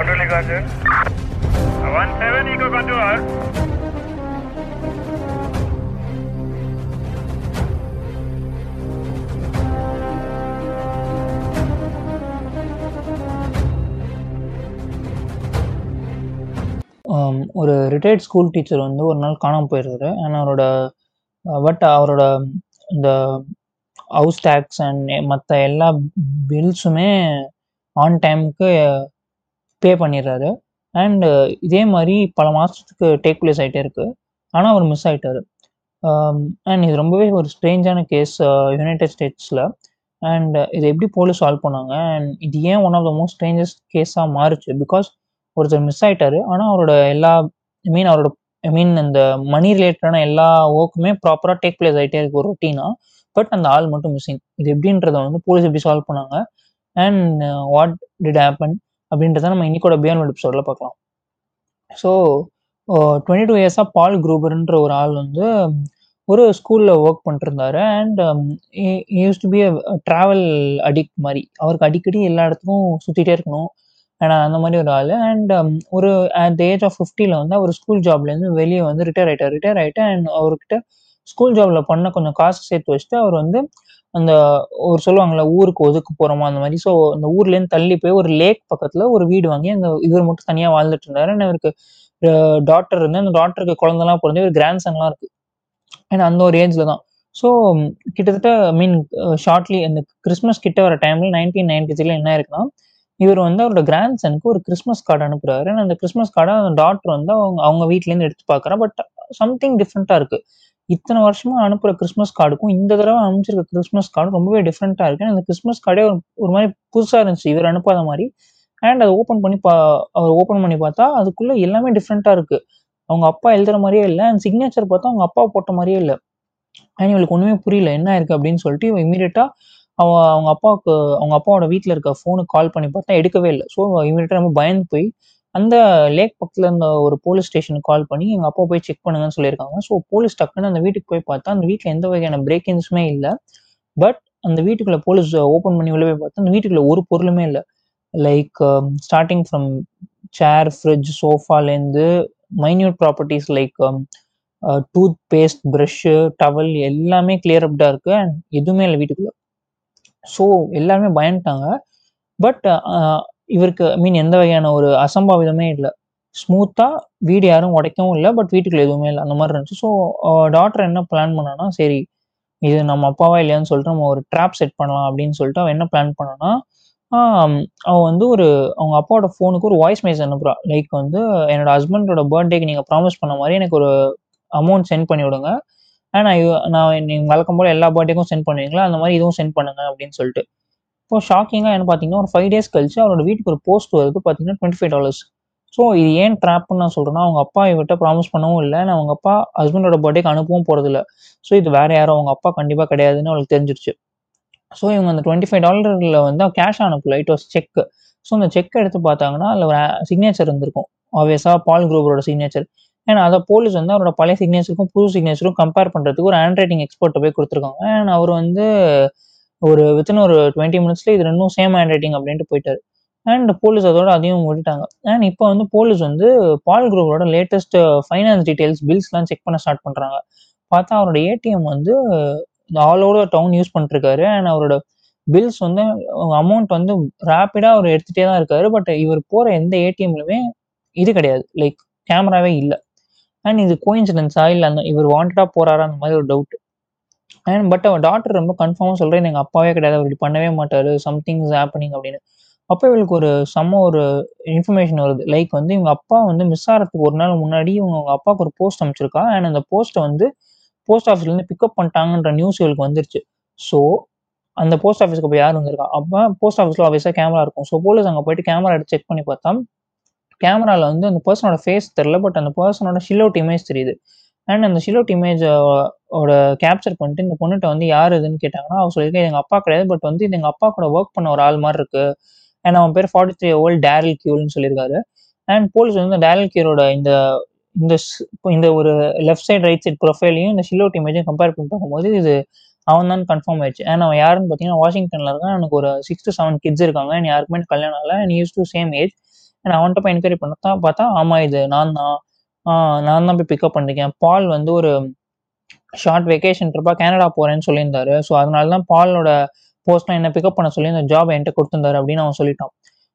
Control Equation. One seven Eagle Control. ஒரு retired school teacher வந்து ஒரு நாள் காணாமல் போயிருக்காரு அண்ட் அவரோட பட் அவரோட இந்த ஹவுஸ் டேக்ஸ் அண்ட் மற்ற எல்லா பில்ஸுமே ஆன் டைமுக்கு பே பண்ணிடுறாரு. அண்ட் இதே மாதிரி பல மாதத்துக்கு டேக் பிளேஸ் ஆகிட்டே இருக்கு. ஆனால் அவர் மிஸ் ஆகிட்டாரு அண்ட் um, இது ரொம்பவே ஒரு ஸ்ட்ரேஞ்சான கேஸ் யுனைடெட் ஸ்டேட்ஸில் அண்ட் இதை எப்படி போலீஸ் சால்வ் பண்ணாங்க? அண்ட் இது ஏன் one of the most strangest கேஸாக மாறுச்சு? பிகாஸ் ஒருத்தர் மிஸ் ஆயிட்டாரு. ஆனால் அவரோட எல்லா ஐ மீன் அவரோட ஐ மீன் இந்த மணி ரிலேட்டடான எல்லா ஒர்க்குமே ப்ராப்பராக டேக் பிளேஸ் ஆகிட்டே இருக்கு. ஒரு ரொட்டீனாக பட் அந்த ஆள் மட்டும் மிஸ்ஸிங் இது எப்படின்றத வந்து போலீஸ் எப்படி சால்வ் பண்ணாங்க? அண்ட் வாட் டிட் ஹேப்பன் அப்படின்றத நம்ம இன்னைக்கோட பியான் எபிசோடில் பார்க்கலாம். ஸோ டுவெண்ட்டி டூ இயர்ஸாக பால் குரூபர்ன்ற ஒரு ஆள் வந்து ஒரு ஸ்கூலில் work பண்ணிருந்தாரு and use to be travel addict மாதிரி. அவருக்கு அடிக்கடி எல்லா இடத்துக்கும் சுற்றிட்டே இருக்கணும். ஆனால் அந்த மாதிரி ஒரு ஆள். அண்ட் ஒரு அட் த ஏஜ் ஆஃப் ஃபிஃப்டியில் வந்து அவர் ஸ்கூல் ஜாப்லேருந்து வெளியே வந்து ரிட்டையர் ஆகிட்டார் ரிட்டையர் ஆகிட்டு அண்ட் அவர்கிட்ட ஸ்கூல் ஜாபில் பண்ண கொஞ்சம் காசு சேர்த்து வச்சுட்டு அவர் வந்து அந்த ஒரு சொல்லுவாங்கல்ல ஊருக்கு ஒதுக்கு போகிறோமா அந்த மாதிரி. ஸோ அந்த ஊர்லேருந்து தள்ளி போய் ஒரு லேக் பக்கத்தில் ஒரு வீடு வாங்கி அந்த இவர் மட்டும் தனியாக வாழ்ந்துட்டு இருந்தாரு. ஆனால் இவருக்கு டாக்டர் இருந்து அந்த டாக்டருக்கு குழந்தைலாம் பிறந்து ஒரு கிராண்ட் சன்லாம் இருக்கு. ஏன்னா அந்த ஒரு ஏஜில் தான். ஸோ கிட்டத்தட்ட மீன் ஷார்ட்லி uh, அந்த கிறிஸ்மஸ் கிட்ட வர டைமில் நைன்டீன் நைன்டி த்ரீல என்ன இருக்குன்னா இவர் வந்து அவரோட கிராண்ட் சனுக்கு ஒரு கிறிஸ்மஸ் கார்டு அனுப்புறாரு. அந்த கிறிஸ்மஸ் கார்டை அந்த டாக்டர் வந்து அவங்க அவங்க வீட்லேருந்து எடுத்து பார்க்குறேன் பட் சம்திங் டிஃப்ரெண்ட்டாக இருக்கு. இத்தனை வருஷமா அனுப்புற கிறிஸ்மஸ் கார்டுக்கும் இந்த தடவை அனுப்பிச்சிருக்க கிறிஸ்மஸ் கார்டு ரொம்பவே டிஃப்ரெண்ட்டாக இருக்கு. அந்த கிறிஸ்மஸ் கார்டே ஒரு ஒரு மாதிரி புதுசாக இருந்துச்சு. இவர் அனுப்பாத மாதிரி. அண்ட் அதை ஓப்பன் பண்ணி பா அவர் ஓப்பன் பண்ணி பார்த்தா அதுக்குள்ள எல்லாமே டிஃப்ரெண்ட்டாக இருக்கு. அவங்க அப்பா எழுதுற மாதிரியே இல்லை. அண்ட் சிக்னேச்சர் பார்த்தா அவங்க அப்பா போட்ட மாதிரியே இல்லை. அண்ட் இவளுக்கு ஒன்றுமே புரியல. என்ன இருக்கு அப்படின்னு சொல்லிட்டு இவன் இமீடியட்டாக அவ அவங்க அப்பாவுக்கு அவங்க அப்பாவோட வீட்டில் இருக்க ஃபோனுக்கு கால் பண்ணி பார்த்தா எடுக்கவே இல்லை. ஸோ இமீடியட்டாக ரொம்ப பயந்து போய் அந்த லேக் பக்கத்துல இருந்த ஒரு போலீஸ் ஸ்டேஷனுக்கு கால் பண்ணி எங்க அப்பா போய் செக் பண்ணுங்கன்னு சொல்லியிருக்காங்க. ஸோ போலீஸ் டக்குன்னு அந்த வீட்டுக்கு போய் பார்த்தா அந்த வீட்டில் எந்த வகையான பிரேக்கிங்ஸுமே இல்லை. பட் அந்த வீட்டுக்குள்ள போலீஸ் ஓப்பன் பண்ணி உள்ள போய் பார்த்தா அந்த வீட்டுக்குள்ள ஒரு பொருளுமே இல்லை. Like starting from chair fridge சோஃபாலேருந்து minute properties like toothpaste brush towel எல்லாமே கிளியர் அப்டாக இருக்குது அண்ட் எதுவுமே இல்லை வீட்டுக்குள்ள. ஸோ எல்லாருமே பயந்துட்டாங்க. பட் இவருக்கு ஐ மீன் எந்த வகையான ஒரு அசம்பாவிதமே இல்லை. ஸ்மூத்தாக வீடு யாரும் உடைக்கவும் இல்லை பட் வீட்டுக்குள்ள எதுவுமே இல்லை. அந்த மாதிரி இருந்துச்சு. ஸோ டாக்டர் uh, என்ன பிளான் பண்ணான்னா சரி இது நம்ம அப்பாவா இல்லையான்னு சொல்லிட்டு நம்ம ஒரு ட்ராப் செட் பண்ணலாம் அப்படின்னு சொல்லிட்டு அவன் என்ன பிளான் பண்ணான்னா அவன் வந்து ஒரு அவங்க அப்பாவோட ஃபோனுக்கு ஒரு வாய்ஸ் மெசேஜ் அனுப்புறா. லைக் வந்து என்னோட ஹஸ்பண்டோட பர்த்டேக்கு நீங்கள் ப்ராமிஸ் பண்ண மாதிரி எனக்கு ஒரு அமௌண்ட் சென்ட் பண்ணி விடுங்க. ஆனால் நான் நீங்கள் வழக்கம் போல் எல்லா பர்த்டேக்கும் சென்ட் பண்ணுவீங்களா? அந்த மாதிரி இதுவும் சென்ட் பண்ணுங்க அப்படின்னு சொல்லிட்டு. இப்போ ஷாக்கிங்காக என்ன பார்த்தீங்கன்னா ஒரு ஃபைவ் டேஸ் கழிச்சு அவரோட வீட்டுக்கு ஒரு போஸ்ட் வருது பார்த்தீங்கன்னா டுவெண்ட்டி ஃபைவ் டாலர்ஸ் ஸோ இது ஏன் ட்ராப்னு நான் சொல்கிறேன்னா அவங்க அப்பா இவர்கிட்ட ப்ராமிஸ் பண்ணவும் இல்லை நான் அவங்க அப்பா ஹஸ்பண்டோட பர்த்டேக்கு அனுப்பவும் போகிறதில்ல ஸோ இது வேற யாரும் அவங்க அப்பா கண்டிப்பாக கிடையாதுன்னு அவளுக்கு தெரிஞ்சிருச்சு. ஸோ இவங்க அந்த டுவெண்ட்டி ஃபைவ் டாலரில் வந்து கேஷ் அனுப்பல. இட் வாஸ் செக் ஸோ அந்த செக் எடுத்து பார்த்தாங்கன்னா அதில் ஒரு சிக்னேச்சர் இருந்திருக்கும். ஆப்வியஸாக பால் குரூபரோட சிக்னேச்சர் ஏன்னா அதை போலீஸ் வந்து அவரோட பழைய சிக்னேச்சருக்கும் புது சிக்னேச்சரும் கம்பேர் பண்ணுறதுக்கு ஒரு ஹேண்ட் ரைட்டிங் எக்ஸ்பர்ட்டை போய் கொடுத்துருக்காங்க. அண்ட் அவர் வந்து ஒரு வித்தின் ஒரு டுவெண்ட்டி மினிட்ஸ்ல இது ரெண்டும் சேம் ஹேண்ட் ரைட்டிங் அப்படின்ட்டு போயிட்டாரு. அண்ட் போலீஸ் அதோட அதையும் விட்டுட்டாங்க. அண்ட் இப்போ வந்து போலீஸ் வந்து பால் குரூப்போட லேட்டஸ்ட் ஃபைனான்ஸ் டீடைல்ஸ் பில்ஸ்லாம் செக் பண்ண ஸ்டார்ட் பண்ணுறாங்க பார்த்தா அவரோட ஏடிஎம் வந்து ஆல் ஓவர் டவுன் யூஸ் பண்ணிருக்காரு அண்ட் அவரோட பில்ஸ் வந்து அமௌண்ட் வந்து ரேப்பிடாக அவர் எடுத்துகிட்டே தான் இருக்காரு. பட் இவர் போகிற எந்த ஏடிஎம்லுமே இது கிடையாது. லைக் கேமராவே இல்லை. அண்ட் இது கோயின்சிடன்ஸா இல்லை அந்த இவர் வாண்டடாக போகிறாரா அந்த மாதிரி ஒரு டவுட் அண்ட் பட் அவன் டாக்டர் ரொம்ப கன்ஃபார்மாக சொல்கிறேன் எங்கள் அப்பாவே கிடையாது. அவர் இப்படி பண்ணவே மாட்டார். சம்திங் இஸ் ஹேப்பனிங் அப்படின்னு. அப்போ இவளுக்கு ஒரு செம்ம ஒரு இன்ஃபர்மேஷன் வருது. லைக் வந்து இவங்க அப்பா வந்து மிஸ் ஆகிறதுக்கு ஒரு நாள் முன்னாடி இவங்க அவங்க அப்பாவுக்கு ஒரு போஸ்ட் அமைச்சிருக்கா அண்ட் அந்த போஸ்ட்டை வந்து போஸ்ட் ஆஃபீஸ்லேருந்து பிக்கப் பண்ணிட்டாங்கன்ற நியூஸ் இவளுக்கு வந்துருச்சு. ஸோ அந்த போஸ்ட் ஆஃபீஸ்க்கு போய் யார் வந்திருக்கா? அப்போ போஸ்ட் ஆஃபீஸில் ஆஃபீஸாக கேமரா இருக்கும். ஸோ போலீஸ் அங்கே போயிட்டு கேமரா எடுத்து செக் பண்ணி பார்த்தா கேமராவில் வந்து அந்த பர்சனோட ஃபேஸ் தெரில பட் அந்த பர்சனோட ஷிலோட் இமேஜ் தெரியுது. அண்ட் அந்த ஷிலோட் இமேஜ் ஓட கேப்சர் பண்ணிட்டு இந்த பொண்ணுகிட்ட வந்து யார் இதுன்னு கேட்டாங்கன்னா அவர் சொல்லியிருக்கேன் எங்கள் அப்பா கிடையாது பட் வந்து இது எங்கள் அப்பா கூட ஒர்க் பண்ண ஒரு ஆள் மாதிரி இருக்கு. அண்ட் அவன் பேர் ஃபார்ட்டி த்ரீ ஓல்ட் டேரல் கியூல்னு சொல்லியிருக்காரு. அண்ட் போலீஸ் வந்து டேரல் கியூரோட இந்த இந்த இந்த ஒரு லெஃப்ட் சைட் ரைட் சைட் ப்ரொஃபைலையும் இந்த சிலோட் இமேஜையும் கம்பேர் பண்ணி பார்க்கும்போது இது அவன் தான் கன்ஃபார்ம் ஆயிடுச்சு. அண்ட் அவன் யாருன்னு பார்த்தீங்கன்னா வாஷிங்டனில் இருக்கான். எனக்கு ஒரு சிக்ஸ் டு செவன் கிட்ஸ் இருக்காங்க. அண்ட் யாருக்குமே கல்யாணம் ஆகல. And use to same age and அவன்கிட்ட போய் என்கொயரி பண்ணா பார்த்தா ஆமா இது நான் தான் ஆ நான் தான் போய் பிக்கப் பண்ணிருக்கேன். பால் வந்து ஒரு ஷார்ட் வெக்கேஷன் ட்ரிப்பாக கனடா போறேன்னு சொல்லியிருந்தாரு. ஸோ அதனால தான் பாலோட போஸ்ட்லாம் என்ன பிக்கப் பண்ண சொல்லி அந்த ஜாப் என்கிட்ட கொடுத்துருந்தாரு அப்படின்னு அவன் சொல்லிட்டான்.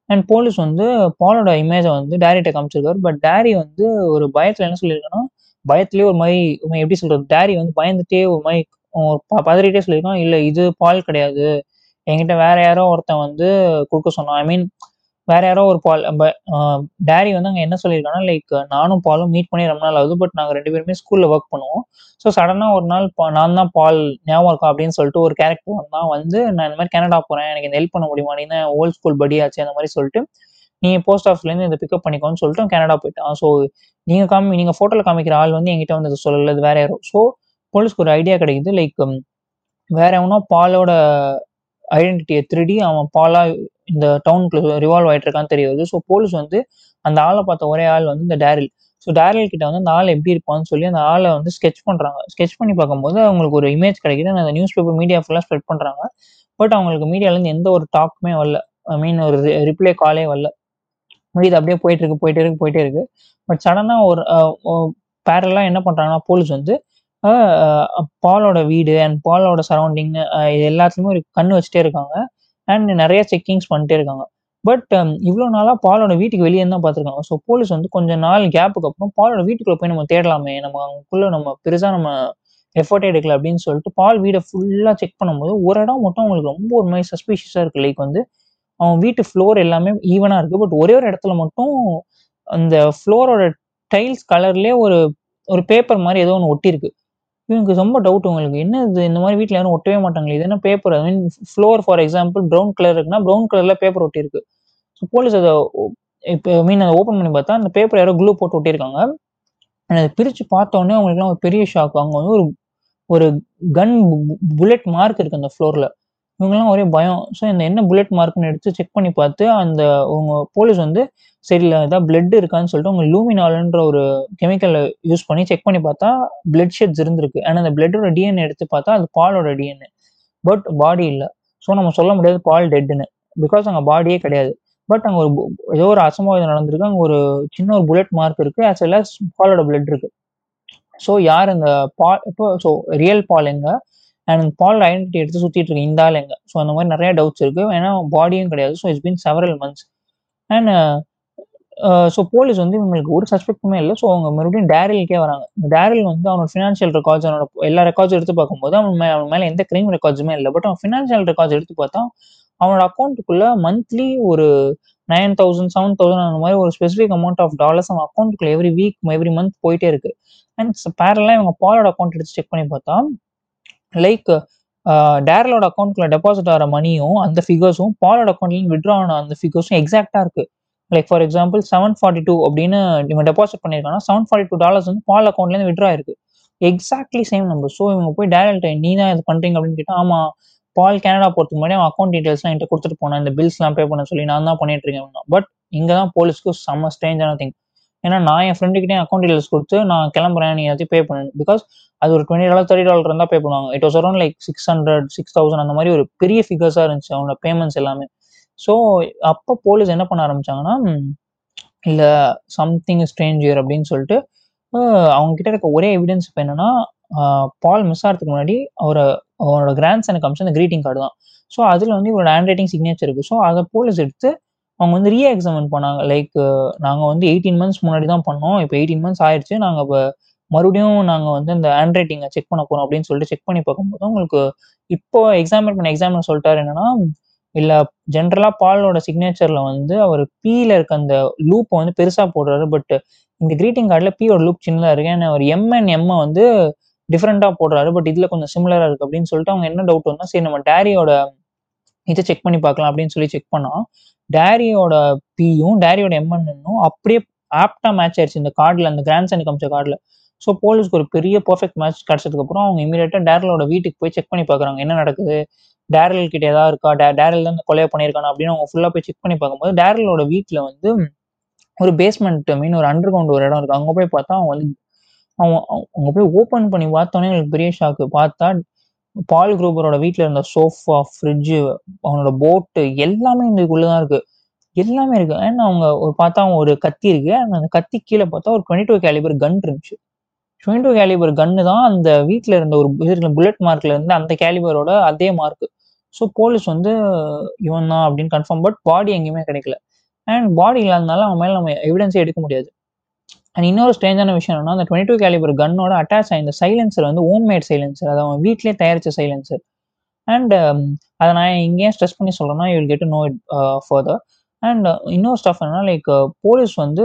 அண்ட் போலீஸ் வந்து பாலோட இமேஜை வந்து டேரிட்ட காமிச்சிருக்காரு. பட் டேரி வந்து ஒரு பயத்துல என்ன சொல்லியிருக்கான்னா பயத்துலயே ஒரு மாதிரி எப்படி சொல்றது டேரி வந்து பயந்துட்டே ஒரு மாதிரி ஒரு ப- பதறிட்டே சொல்லியிருக்கான். இல்லை இது பால் கிடையாது. என்கிட்ட வேற யாரோ ஒருத்தன் வந்து கொடுக்க சொன்னான். ஐ மீன் வேற யாரோ ஒரு பால் டேரி வந்து அங்கே என்ன சொல்லியிருக்காங்கன்னா லைக் நானும் பாலும் மீட் பண்ணி ரொம்ப நாள் ஆகுது பட் நாங்கள் ரெண்டு பேருமே ஸ்கூலில் ஒர்க் பண்ணுவோம். ஸோ சடனாக ஒரு நாள் நான் தான் பால் ஞாபகம் இருக்கா அப்படின்னு சொல்லிட்டு ஒரு கேரக்டர் வந்தான் வந்து நான் இந்த மாதிரி கனடா போகிறேன் எனக்கு இந்த ஹெல்ப் பண்ண முடியுமா? நீ ஓல்ட் ஸ்கூல் படி ஆச்சு அந்த மாதிரி சொல்லிட்டு நீங்கள் போஸ்ட் ஆஃபீஸ்லேருந்து இதை பிக்கப் பண்ணிக்கோன்னு சொல்லிட்டு கனடா போயிட்டான். ஸோ நீங்கள் காமி நீங்கள் ஃபோட்டோவில் காமிக்கிற ஆள் வந்து எங்கிட்ட வந்து சொல்லலை சொல்லல வேற யாரோ. ஸோ போலீஸ்க்கு ஒரு ஐடியா கிடைக்குது லைக் வேற எவனோ பாலோட ஐடென்டிட்டியை திருடி அவன் பாலா இந்த டவுனுக்குள்ள ரிவால்வ் ஆயிட்டு இருக்கான்னு தெரிய வருது. ஸோ போலீஸ் வந்து அந்த ஆளை பார்த்த ஒரே ஆள் வந்து இந்த டேரில் ஸோ டேரில் கிட்ட வந்து அந்த ஆள் எப்படி இருப்பான்னு சொல்லி அந்த ஆளை வந்து ஸ்கெச் பண்றாங்க. ஸ்கெச் பண்ணி பார்க்கும்போது அவங்களுக்கு ஒரு இமேஜ் கிடைக்கிது. அந்த நியூஸ் பேப்பர் மீடியா ஃபுல்லாக ஸ்ப்ரெட் பண்றாங்க. பட் அவங்களுக்கு மீடியாலேருந்து எந்த ஒரு டாக்குமே வரல. ஐ மீன் ஒரு ரிப்ளை காலே வரல. இது அப்படியே போயிட்டு இருக்கு போயிட்டே இருக்கு போயிட்டே இருக்கு பட் சடனாக ஒரு பேரலா என்ன பண்றாங்கன்னா போலீஸ் வந்து பாலோட வீடு அண்ட் பாலோட சரௌண்டிங் இது எல்லாத்துலயுமே ஒரு கண்ணு வச்சுட்டே இருக்காங்க. அண்ட் நிறைய செக்கிங்ஸ் பண்ணிட்டே இருக்காங்க. பட் um, இவ்வளோ நாளாக பாலோட வீட்டுக்கு வெளியே தான் பார்த்துருக்காங்க. ஸோ போலீஸ் வந்து கொஞ்ச நாள் கேப்புக்கு அப்புறம் பாலோட வீட்டுக்குள்ள போய் நம்ம தேடலாமே. நம்ம அங்குள்ள நம்ம பெருசா நம்ம எஃபர்ட் எடுக்கல அப்படின்னு சொல்லிட்டு பால் வீடை ஃபுல்லாக செக் பண்ணும்போது ஒரு இடம் மட்டும் அவங்களுக்கு ரொம்ப ஒரு மாதிரி சஸ்பீஷியஸாக இருக்கு. லைக் வந்து அவன் வீட்டு ஃப்ளோர் எல்லாமே ஈவனாக இருக்கு. பட் ஒரே ஒரு இடத்துல மட்டும் அந்த ஃப்ளோரோட டைல்ஸ் கலர்லேயே ஒரு ஒரு பேப்பர் மாதிரி ஏதோ ஒன்று ஒட்டியிருக்கு. இவங்களுக்கு ரொம்ப டவுட் உங்களுக்கு. என்ன இது இந்த மாதிரி வீட்டில் யாரும் ஒட்டவே மாட்டாங்களே. இது என்ன paper I mean floor for example brown colour இருக்குன்னா ப்ரௌன் கலரில் பேப்பர் ஒட்டியிருக்கு. ஸோ போலீஸ் அதை இப்போ மீன் அதை ஓப்பன் பண்ணி பார்த்தா அந்த பேப்பர் யாரோ க்ளூ போட்டு ஒட்டியிருக்காங்க. அதை பிரித்து பார்த்த உடனே அவங்களுக்குலாம் ஒரு பெரிய ஷாக் அவங்க வந்து ஒரு ஒரு கன் புல்லட் மார்க் இருக்கு அந்த ஃப்ளோரில் இவங்கெல்லாம் ஒரே பயம். ஸோ இந்த என்ன புல்லட் மார்க்னு எடுத்து செக் பண்ணி பார்த்து அந்த உங்க போலீஸ் வந்து சரியில்லை இல்லை ஏதாவது பிளட் இருக்கான்னு சொல்லிட்டு உங்க லூமினால்ன்ற ஒரு கெமிக்கலை யூஸ் பண்ணி செக் பண்ணி பார்த்தா பிளட் ஷெட்ஸ் இருந்திருக்கு. ஆனால் அந்த பிளட்டோட டிஎன்ஏ எடுத்து பார்த்தா அது பாலோட டிஎன்ஏ பட் பாடி இல்லை. ஸோ நம்ம சொல்ல முடியாது பால் டெட்டுன்னு பிகாஸ் அங்கே பாடியே கிடையாது. பட் அங்கே ஒரு ஏதோ ஒரு அசம்பாவிதம் நடந்திருக்கு. அங்கே ஒரு சின்ன ஒரு புல்லட் மார்க் இருக்கு. ஆஸ் வெல் அஸ் பாலோட பிளட் இருக்கு. ஸோ யார் இந்த பால் இப்போ ஸோ ரியல் பால் எங்கே? அண்ட் பால் ஐடென்டிட்டி எடுத்து சுத்திட்டு இருக்கு இந்த ஆள் எங்க? ஸோ அந்த மாதிரி நிறைய டவுட்ஸ் இருக்கு. ஏன்னா பாடியும் கிடையாது. So it's been several months and so police வந்து இவங்களுக்கு ஒரு சஸ்பெக்டுமே இல்லை. ஸோ அவங்க மறுபடியும் டேரிலுக்கே வராங்க. டேரில் வந்து அவனோட ஃபினான்ஷியல் ரெக்கார்ட்ஸ் அவனோட எல்லா ரெக்கார்ட்ஸும் எடுத்து பார்க்கும்போது அவன் மேலே அவன் மேலே எந்த கிரைம் ரெக்கார்ட்ஸுமே இல்லை. பட் அவன் ஃபினான்ஷியல் ரெக்கார்ட்ஸ் எடுத்து பார்த்தா அவனோட அக்கௌண்ட்டுக்குள்ள மந்த்லி ஒரு நைன் தௌசண்ட் செவன் தௌசண்ட் அந்த மாதிரி ஒரு ஸ்பெசிஃபிக் அமௌண்ட் ஆஃப் டாலர்ஸ் அவன் அக்கௌண்ட்டுக்குள்ள எவ்ரி வீக் எவ்ரி மந்த் போயிட்டே இருக்கு. அண்ட் பேரலாக இவங்க பாலோட அக்கௌண்ட் எடுத்து செக் பண்ணி பார்த்தா லைக் டேரலோட அக்கௌண்ட்குள்ள டெபாசிட் ஆகிற மணியும் அந்த ஃபிகர்ஸும் பாலோட அக்கௌண்ட்லேருந்து விட்ரா ஆன அந்த ஃபிகர்ஸும் எக்ஸாக்டாக இருக்கு. Like for example seven forty two அப்படின்னு இவன் டெபாசிட் பண்ணியிருக்காங்கன்னா செவன் ஃபார்ட்டி டூ டாலர்ஸ் வந்து பால் அக்கௌண்ட்லேருந்து விட்ரா இருக்கு எக்ஸாக்ட்லி சேம் நம்பர் ஸோ இவங்க போய் டேரல்ட்ட நீ தான் இது பண்ணுறீங்க அப்படின்னு கேட்டால் ஆமாம் பால் கனடா போகிறதுக்கு முன்னாடி அவன் அக்கௌண்ட் டீட்டெயில்ஸ்லாம் என்கிட்ட கொடுத்துட்டு போனேன். இந்த பில்ஸ்லாம் பே பண்ண சொல்லி நான் தான் பண்ணிட்டு இருக்கேன். பட் இங்கே தான் போலீஸ்க்கு செம்ம ஸ்ட்ரேஞ்சான திங் ஏன்னா நான் என் ஃப்ரெண்டுக்கிட்டே அக்கௌண்ட் டீடைல்ஸ் கொடுத்து நான் கிளம்புறேன் நீ எல்லாத்தையும் பே பண்ணு. பிகாஸ் அது ஒரு டுவெண்ட்டி டாலர் தேர்ட்டி டாலர் இருந்தால் பே பண்ணுவாங்க. It was around like six hundred six thousand அந்த மாதிரி ஒரு பெரிய ஃபிகர்ஸாக இருந்துச்சு அவனோட பேமெண்ட்ஸ் எல்லாமே. ஸோ அப்போ போலீஸ் என்ன பண்ண ஆரம்பிச்சாங்கன்னா இல்லை சம்திங் ஸ்ட்ரேஞ்சர் அப்படின்னு சொல்லிட்டு அவங்க கிட்ட இருக்க ஒரே எவிடன்ஸ் இப்போ என்னன்னா பால் மிஸ் ஆகிறதுக்கு முன்னாடி அவரை அவரோட கிராண்ட் சனுக்கு அமிச்சு அந்த கிரீட்டிங் கார்டு தான். ஸோ அதில் வந்து இவரோட ஹேண்ட் ரைட்டிங் சிக்னேச்சர் இருக்கு. ஸோ அதை போலீஸ் எடுத்து அவங்க வந்து ரீ எக்ஸாமின் பண்ணாங்க. லைக் நாங்கள் வந்து எயிட்டீன் மந்த்ஸ் முன்னாடி தான் பண்ணோம். இப்போ எயிட்டீன் மந்த்ஸ் ஆயிடுச்சு நாங்கள் இப்போ மறுபடியும் நாங்கள் வந்து இந்த ஹேண்ட் ரைட்டிங்கை செக் பண்ண போகிறோம் அப்படின்னு சொல்லிட்டு செக் பண்ணி பார்க்கும்போது உங்களுக்கு இப்போ எக்ஸாமின் பண்ண எக்ஸாமினர் சொல்லிட்டாரு என்னன்னா இல்லை ஜென்ரலாக பாலோட சிக்னேச்சரில் வந்து அவர் பீல இருக்க அந்த லூப்பை வந்து பெருசாக போடுறாரு. பட் இந்த க்ரீட்டிங் கார்டில் பியோட லூப் சின்னதாக இருக்கு. ஏன்னா அவர் எம்என் எம்மை வந்து டிஃப்ரெண்ட்டாக போடுறாரு. பட் இதில் கொஞ்சம் சிமிலராக இருக்குது அப்படின்னு சொல்லிட்டு அவங்க என்ன டவுட் வந்தால் சரி நம்ம டேரியோட இதை செக் பண்ணி பார்க்கலாம் அப்படின்னு சொல்லி செக் பண்ணா டேரியோட பியும் டேரியோட எம்என்னும் அப்படியே ஆப்டா மேட்ச் ஆயிடுச்சு இந்த கார்டில் அந்த கிராண்ட் சனி அமிச்ச கார்டில் ஸோ போலீஸ்க்கு ஒரு பெரிய பர்ஃபெக்ட் மேட்ச் கிடச்சதுக்கப்புறம் அவங்க இமீடியட்டாக டேரலோட வீட்டுக்கு போய் செக் பண்ணி பார்க்குறாங்க. என்ன நடக்குது? டேரல் கிட்ட ஏதாவது இருக்கா? டே டேரல் தான் கொலையை பண்ணியிருக்கானா? அப்படின்னு அவங்க ஃபுல்லாக போய் செக் பண்ணி பார்க்கும்போது டேரலோட வீட்டில் வந்து ஒரு பேஸ்மெண்ட் மீன் ஒரு அண்டர் கிரவுண்ட் ஒரு இடம் இருக்கு. அங்கே போய் பார்த்தா அவன் வந்து அவங்க அவங்க அங்கே போய் ஓப்பன் பண்ணி பார்த்தோன்னே எனக்கு பெரிய ஷாக்கு பார்த்தா பால் குரூபரோட வீட்டில் இருந்த சோஃபா ஃப்ரிட்ஜு அவனோட போட்டு எல்லாமே இதுக்குள்ளே தான் இருக்கு. எல்லாமே இருக்கு. அண்ட் அவங்க ஒரு பார்த்தா ஒரு கத்தி இருக்கு. அண்ட் அந்த கத்தி கீழே பார்த்தா ஒரு டுவெண்ட்டி டூ கேலிபர் கன் இருந்துச்சு. டுவெண்ட்டி டூ கேலிபர் கன்னு தான் அந்த வீட்டில் இருந்த ஒரு இது புல்லட் மார்க்கில் இருந்து அந்த கேலிபரோட அதே மார்க்கு ஸோ போலீஸ் வந்து இவன் தான் அப்படின்னு கன்ஃபார்ம் பட் பாடி எங்கேயுமே கிடைக்கல. அண்ட் பாடி இல்லாதனால அவன் மேலே நம்ம எவிடன்ஸே எடுக்க முடியாது. அண்ட் இன்னொரு ஸ்ட்ரேஞ்சான விஷயம் என்னன்னா அந்த டுவெண்ட்டி டூ கேலிபர் கன்னோட அட்டாச் ஆயிருந்த சைலன்சர் வந்து ஹோம் மேட் சைலன்சர் அது அவன் வீட்லேயே தயாரிச்ச சைலன்சர் அண்ட் um, அதை நான் இங்கேயே ஸ்ட்ரெஸ் பண்ணி சொல்றேன்னா you will get know it further and இன்னொரு ஸ்டாஃப் என்னன்னா லைக் போலீஸ் uh, வந்து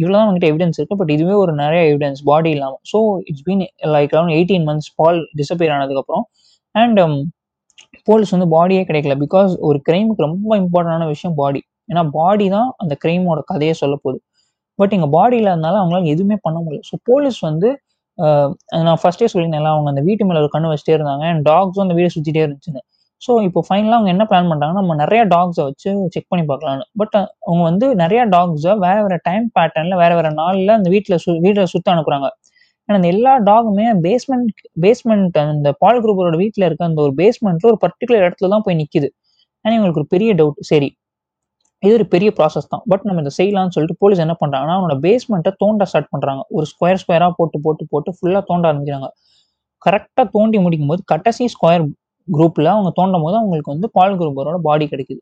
இவ்வளோ தான் வந்துட்டு எவிடன்ஸ் இருக்கு பட் இதுவே ஒரு நிறைய எவிடன்ஸ் பாடி இல்லாமல் so it's been like around eighteen months Paul disappear ஆனதுக்கப்புறம். அண்ட் போலீஸ் um, வந்து பாடியே கிடைக்கல பிகாஸ் ஒரு கிரைமுக்கு ரொம்ப இம்பார்ட்டண்டான விஷயம் பாடி ஏன்னா பாடி தான் அந்த கிரைமோட கதையை சொல்ல போகுது. பட் எங்கள் பாடியில் இருந்தாலும் அவங்களால எதுவுமே பண்ண முடியல. ஸோ போலீஸ் வந்து நான் ஃபர்ஸ்டே சொல்லியிருந்தேன் அவங்க அந்த வீட்டு மேலே ஒரு கண்ணு வச்சுட்டே இருந்தாங்க. அண்ட் டாக்ஸும் அந்த வீடை சுற்றிட்டே இருந்துச்சுன்னு. ஸோ இப்போ ஃபைனலாக அவங்க என்ன பிளான் பண்ணுறாங்கன்னா நம்ம நிறைய டாக்ஸை வச்சு செக் பண்ணி பார்க்கலான்னு பட் அவங்க வந்து நிறைய டாக்ஸை வேற வேற டைம் பேட்டர்னில் வேற வேற நாளில் அந்த வீட்டில் சு வீட்டில் சுற்ற அனுப்புகிறாங்க ஏன்னா அந்த எல்லா டாகுமே பேஸ்மெண்ட் பேஸ்மெண்ட் அந்த பால் குரூப்பரோட வீட்டில் இருக்க அந்த ஒரு பேஸ்மெண்ட்டில் ஒரு பர்டிகுலர் இடத்துல தான் போய் நிற்கிது ஆனால் எங்களுக்கு ஒரு பெரிய டவுட் சரி இது ஒரு பெரிய ப்ராசஸ் தான். பட் நம்ம இதை செய்யலாம்னு சொல்லிட்டு போலீஸ் என்ன பண்ணுறாங்கன்னா அவனோட பேஸ்மெண்ட்டை தோண்ட ஸ்டார்ட் பண்ணுறாங்க ஒரு ஸ்கொயர் ஸ்கொயராக போட்டு போட்டு போட்டு ஃபுல்லாக தோண்ட ஆரம்பிக்கிறாங்க. கரெக்டாக தோண்டி முடிக்கும் போது கடைசி ஸ்கொயர் குரூப்பில் அவங்க தோண்டும் போது அவங்களுக்கு வந்து பால் குரூப்பரோட பாடி கிடைக்குது.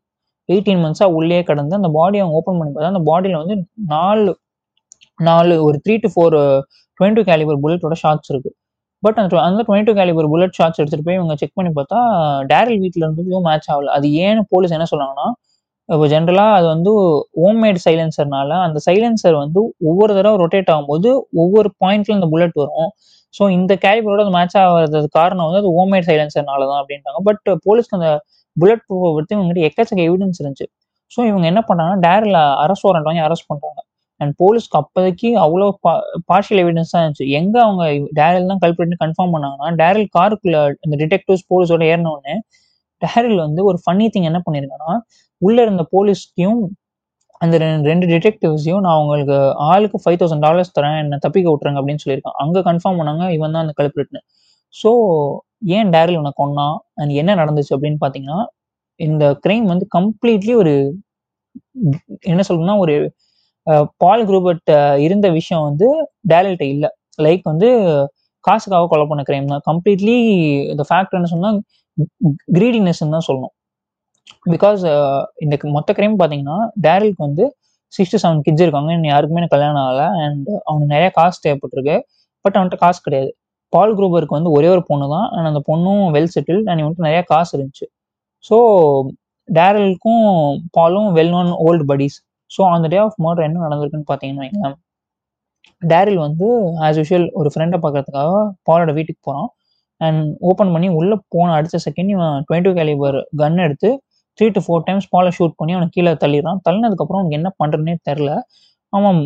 எயிட்டீன் மந்த்ஸாக உள்ளே கடந்து அந்த பாடியை அவங்க ஓப்பன் பண்ணி பார்த்தா அந்த பாடியில் வந்து நாலு நாலு ஒரு three to four twenty calibre புல்லட்டோட shots இருக்கு. பட் அந்த அந்த டுவெண்ட்டி கேலிபர் புல்லட் ஷார்ட்ஸ் எடுத்துட்டு போய் இவங்க செக் பண்ணி பார்த்தா டேரல் வீட்டில் இருந்து எதுவும் மேட்ச் ஆகல. அது ஏன்னு போலீஸ் என்ன சொன்னாங்கன்னா இப்போ ஜென்ரலாக அது வந்து ஹோம்மேட் சைலன்சர்னால அந்த சைலன்சர் வந்து ஒவ்வொரு தடவை ரொட்டேட் ஆகும்போது ஒவ்வொரு பாயிண்ட்ல இந்த புல்லட் வரும். ஸோ இந்த கேலிபரோட அது மேட்ச் ஆகிறது காரணம் வந்து அது ஹோம்மேட் சைலன்சர்னால தான் அப்படின்ட்டாங்க பட் போலீஸ்க்கு அந்த புல்லட் ப்ரூஃபை பற்றி இவங்ககிட்ட எக்கச்சக்க எவிடன்ஸ் இருந்துச்சு. ஸோ இவங்க என்ன பண்ணாங்கன்னா டேரில் அரெஸ்ட் வாரண்ட் வாங்கி அரெஸ்ட் பண்ணுறாங்க அண்ட் போலீஸ்க்கு அப்போதைக்கு அவ்வளோ பா பார்ஷியல் எவிடன்ஸ் தான் இருந்துச்சு. எங்கே அவங்க டேரில் தான் கல்பிரிட்னு கன்ஃபார்ம் பண்ணாங்கன்னா டேரில் காருக்குள்ள இந்த டிடெக்டிவ்ஸ் போலீஸோட ஏறினோடனே டெஹரில் வந்து ஒரு ஃபன்னி திங் என்ன பண்ணியிருக்கேன்னா உள்ளே இருந்த போலீஸ்க்கையும் அந்த ரெண்டு ரெண்டு டிடெக்டிவ்ஸையும் நான் உங்களுக்கு ஆளுக்கு ஃபைவ் தௌசண்ட் டாலர்ஸ் தரேன் என்ன தப்பிக்க விட்டுறேங்க அப்படின்னு சொல்லியிருக்கான். அங்கே கன்ஃபார்ம் பண்ணாங்க இவன் தான் அந்த கல்பிரிட்னு ஸோ ஏன் டேரில் உனக்கு கொன்னா? அண்ட் என்ன நடந்துச்சு அப்படின்னு பார்த்தீங்கன்னா இந்த கிரைம் வந்து கம்ப்ளீட்லி ஒரு என்ன சொல்லணும்னா ஒரு பால் குரூபர்ட் இருந்த விஷயம் வந்து டேரல்கிட்ட இல்லை. லைக் வந்து காசுக்காக கொலை பண்ண கிரைம் தான். கம்ப்ளீட்லி இந்த ஃபேக்ட் என்ன சொன்னால் கிரீடினஸ் தான் சொல்லணும். பிகாஸ் uh, இந்த மொத்த கிரைம் பார்த்தீங்கன்னா டேரலுக்கு வந்து சிக்ஸ் டு செவன் கிட்ஸ் இருக்காங்க. இன்னும் யாருக்குமே கல்யாணம் ஆகலை. அண்ட் அவனுக்கு நிறைய காசு தேவைப்பட்டிருக்கு. பட் அவன்கிட்ட காசு கிடையாது. பால் குரூபருக்கு வந்து ஒரே ஒரு பொண்ணு தான். அண்ட் அந்த பொண்ணும் வெல் செட்டில் அண்ட் இவன்ட்டு நிறைய காசு இருந்துச்சு. ஸோ டேரலுக்கும் பாலும் well known old buddies so அந்த டே ஆஃப் மர்டர் என்ன நடந்திருக்குன்னு பார்த்தீங்கன்னா வைங்களேன். டேரில் வந்து ஆஸ் யூஷுவல் ஒரு ஃப்ரெண்டை பார்க்கறதுக்காக பாலோட வீட்டுக்கு போகிறான் அண்ட் ஓப்பன் பண்ணி உள்ளே போன அடுத்த செகண்ட் இவன் டுவெண்ட்டி கேலிபர் கன் எடுத்து த்ரீ டு ஃபோர் டைம்ஸ் பாலை ஷூட் பண்ணி அவனை கீழே தள்ளிடுறான். தள்ளினதுக்கப்புறம் அவனுக்கு என்ன பண்ணுறதுனே தெரில அவன்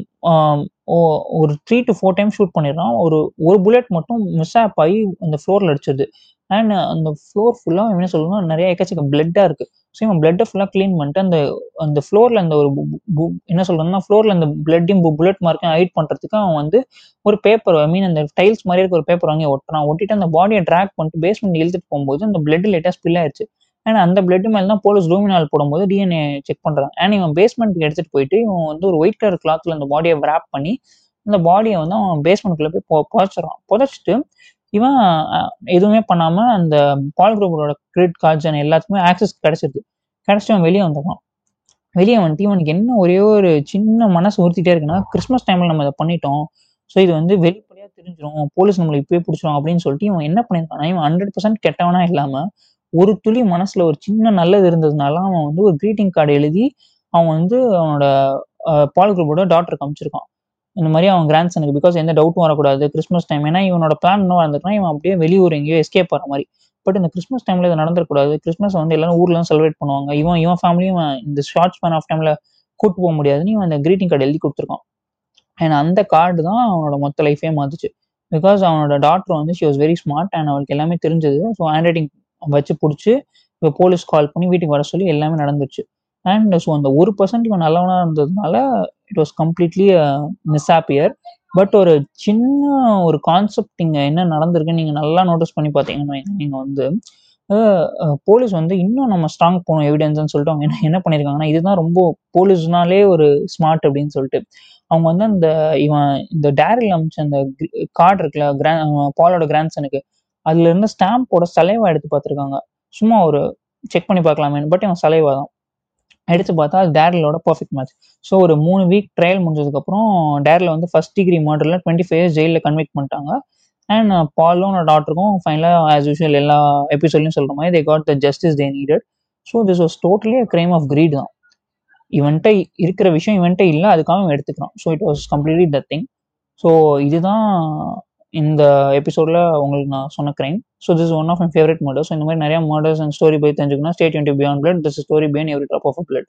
ஓ- ஒரு three to four time shoot பண்ணிடுறான். ஒரு ஒரு புல்லட் மட்டும் மிஸ் ஆப் ஆகி அந்த ஃப்ளோரில் அடிச்சிருது அண்ட் அந்த ஃப்ளோர் ஃபுல்லாக என்ன சொல்லணும்னா நிறைய எக்கச்சக்க பிளட்டாக இருக்குது ஸோ இவன் பிளட்டை ஃபுல்லாக க்ளீன் பண்ணிட்டு அந்த அந்த ஃப்ளோரில் அந்த ஒரு என்ன சொல்கிறதுனா ஃப்ளோரில் அந்த பிளட்டையும் புல்லட் மார்க்கையும் ஹைட் பண்ணுறதுக்கு அவன் வந்து ஒரு பேப்பர் ஐ மீன் அந்த டைல்ஸ் மாதிரி இருக்க ஒரு பேப்பர் வாங்கி ஒட்டுறான். ஒட்டிட்டு அந்த பாடியை ட்ராக் பண்ணிட்டு பேஸ்மெண்ட் இழுத்துட்டு போகும்போது அந்த பிளட் லேட்டாக ஸ்பில் ஆயிடுச்சு ஏன்னா அந்த பிளட் மேலே தான் போலீஸ் ரூமினால் போடும்போது டிஎன்ஏ செக் பண்ணுறான் ஏன்னா இவன் பேஸ்மெண்ட்டுக்கு எடுத்துகிட்டு போயிட்டு இவன் வந்து ஒரு ஒயிட் கலர் கிளாத்தில் அந்த பாடியை ரேப் பண்ணி அந்த பாடியை வந்து அவன் பேஸ்மெண்ட்குள்ளே போய் புதச்சிடறான் புதைச்சிடறான். புதைச்சிட்டு இவன் எதுவுமே பண்ணாமல் அந்த பால் குரூப்போட கிரெடிட் கார்ட்ஸ் அண்ட் எல்லாத்துக்குமே ஆக்சஸ் கிடைச்சிருது. கிடைச்சிட்டு அவன் வெளியே வந்துடுறான். வெளியே வந்துட்டு இவனுக்கு என்ன ஒரே ஒரு சின்ன மனசு உறுத்திட்டே இருக்குன்னா கிறிஸ்மஸ் டைமில் நம்ம இதை பண்ணிட்டோம். ஸோ இது வந்து வெளிப்படையாக தெரிஞ்சிடும் போலீஸ் நம்மளை இப்பயே பிடிச்சிரும் அப்படின்னு சொல்லிட்டு இவன் என்ன பண்ணியிருக்கானா இவன் ஹண்ட்ரட் பர்சன்ட் கெட்டவனா இல்லாமல் ஒரு துளி மனசுல ஒரு சின்ன நல்லது இருந்ததுனால அவன் வந்து ஒரு க்ரீட்டிங் கார்டு எழுதி அவன் வந்து அவனோட பால் குரூப்போட டாக்டருக்கு காமிச்சிருக்கான் இந்த மாதிரி அவன் கிராண்ட்சனுக்கு பிகாஸ் எந்த டவுட்டும் வரக்கூடாது. கிறிஸ்மஸ் டைம் ஏன்னா இவனோட பிளான் இன்னும் இருந்திருக்கான் இவன் அப்படியே வெளியூர் எங்கேயோ எஸ்கேப் ஆகிற மாதிரி. பட் இந்த கிறிஸ்மஸ் டைம்ல இது நடந்துடக்கூடாது கிறிஸ்மஸ் வந்து எல்லாரும் ஊர்லாம் செலிப்ரேட் பண்ணுவாங்க. இவன் இவன் ஃபேமிலியும் இந்த ஷார்ட் ஸ்பேன் ஆஃப் டைம்ல கூட்டு போக முடியாதுன்னு இவன் அந்த க்ரீட்டிங் கார்டு எழுதி கொடுத்துருக்கான். அண்ட் அந்த கார்டு தான் அவனோட மொத்த லைஃபே மாத்துச்சு. பிகாஸ் அவனோட டாக்டர் வந்து she was very smart and அவளுக்கு எல்லாமே தெரிஞ்சது. ஸோ ஹேண்ட் ரைட்டிங் வச்சு பிடிச்சி இப்போ போலீஸ் கால் பண்ணி வீட்டுக்கு வர சொல்லி எல்லாமே நடந்துச்சு அண்ட் ஸோ அந்த ஒரு பர்சன்ட் இவன் நல்லவனாக இருந்ததுனால இட் வாஸ் கம்ப்ளீட்லி மிஸ்ஹாப்பியர் பட் ஒரு சின்ன ஒரு கான்செப்ட் இங்கே என்ன நடந்திருக்குன்னு நீங்கள் நல்லா நோட்டீஸ் பண்ணி பார்த்தீங்கன்னா நீங்கள் வந்து போலீஸ் வந்து இன்னும் நம்ம ஸ்ட்ராங் போகணும் எவிடன்ஸ்னு சொல்லிட்டு அவங்க என்ன என்ன பண்ணியிருக்காங்கன்னா இதுதான் ரொம்ப போலீஸ்னாலே ஒரு ஸ்மார்ட் அப்படின்னு சொல்லிட்டு. அவங்க வந்து அந்த இவன் இந்த டேரில் அமைச்ச அந்த கார்டு இருக்குல்ல கிராண்ட் பாலோட கிராண்ட்சனுக்கு அதுல இருந்து ஸ்டாம்போட சலைவா எடுத்து பார்த்துருக்காங்க. சும்மா ஒரு செக் பண்ணி பார்க்கலாமே பட் இவன் சலைவா தான். எடுத்து பார்த்தா அது பர்ஃபெக்ட் மேட்ச் ஸோ ஒரு மூணு வீக் ட்ரையல் முடிஞ்சதுக்கப்புறம் டேரில் வந்து ஃபர்ஸ்ட் டிகிரி மர்டரில் டுவெண்ட்டி ஃபைவ் இயர்ஸ் ஜெயிலில் கன்விக்ட் பண்ணிட்டாங்க அண்ட் பாலும் டாக்டருக்கும் ஃபைனலாக ஆஸ் யூஷுவல் எல்லா எபிசோட்லையும் சொல்கிற மாதிரி they got the justice they needed so this was totally a crime of greed தான். இவன்ட்ட இருக்கிற விஷயம் இவன்ட்ட இல்லை அதுக்காக எடுத்துக்கிறோம் எடுத்துக்கிறான். So it was completely the thing so இதுதான் இந்த எபிசோடில் உங்களுக்கு நான் சொன்ன crime so this one of my favourite murders இந்த மாதிரி நிறைய மர்டர்ஸ் அண்ட் ஸ்டோரி போய் தெரிஞ்சுக்கணும் state twenty beyond blood this story beyond every drop of blood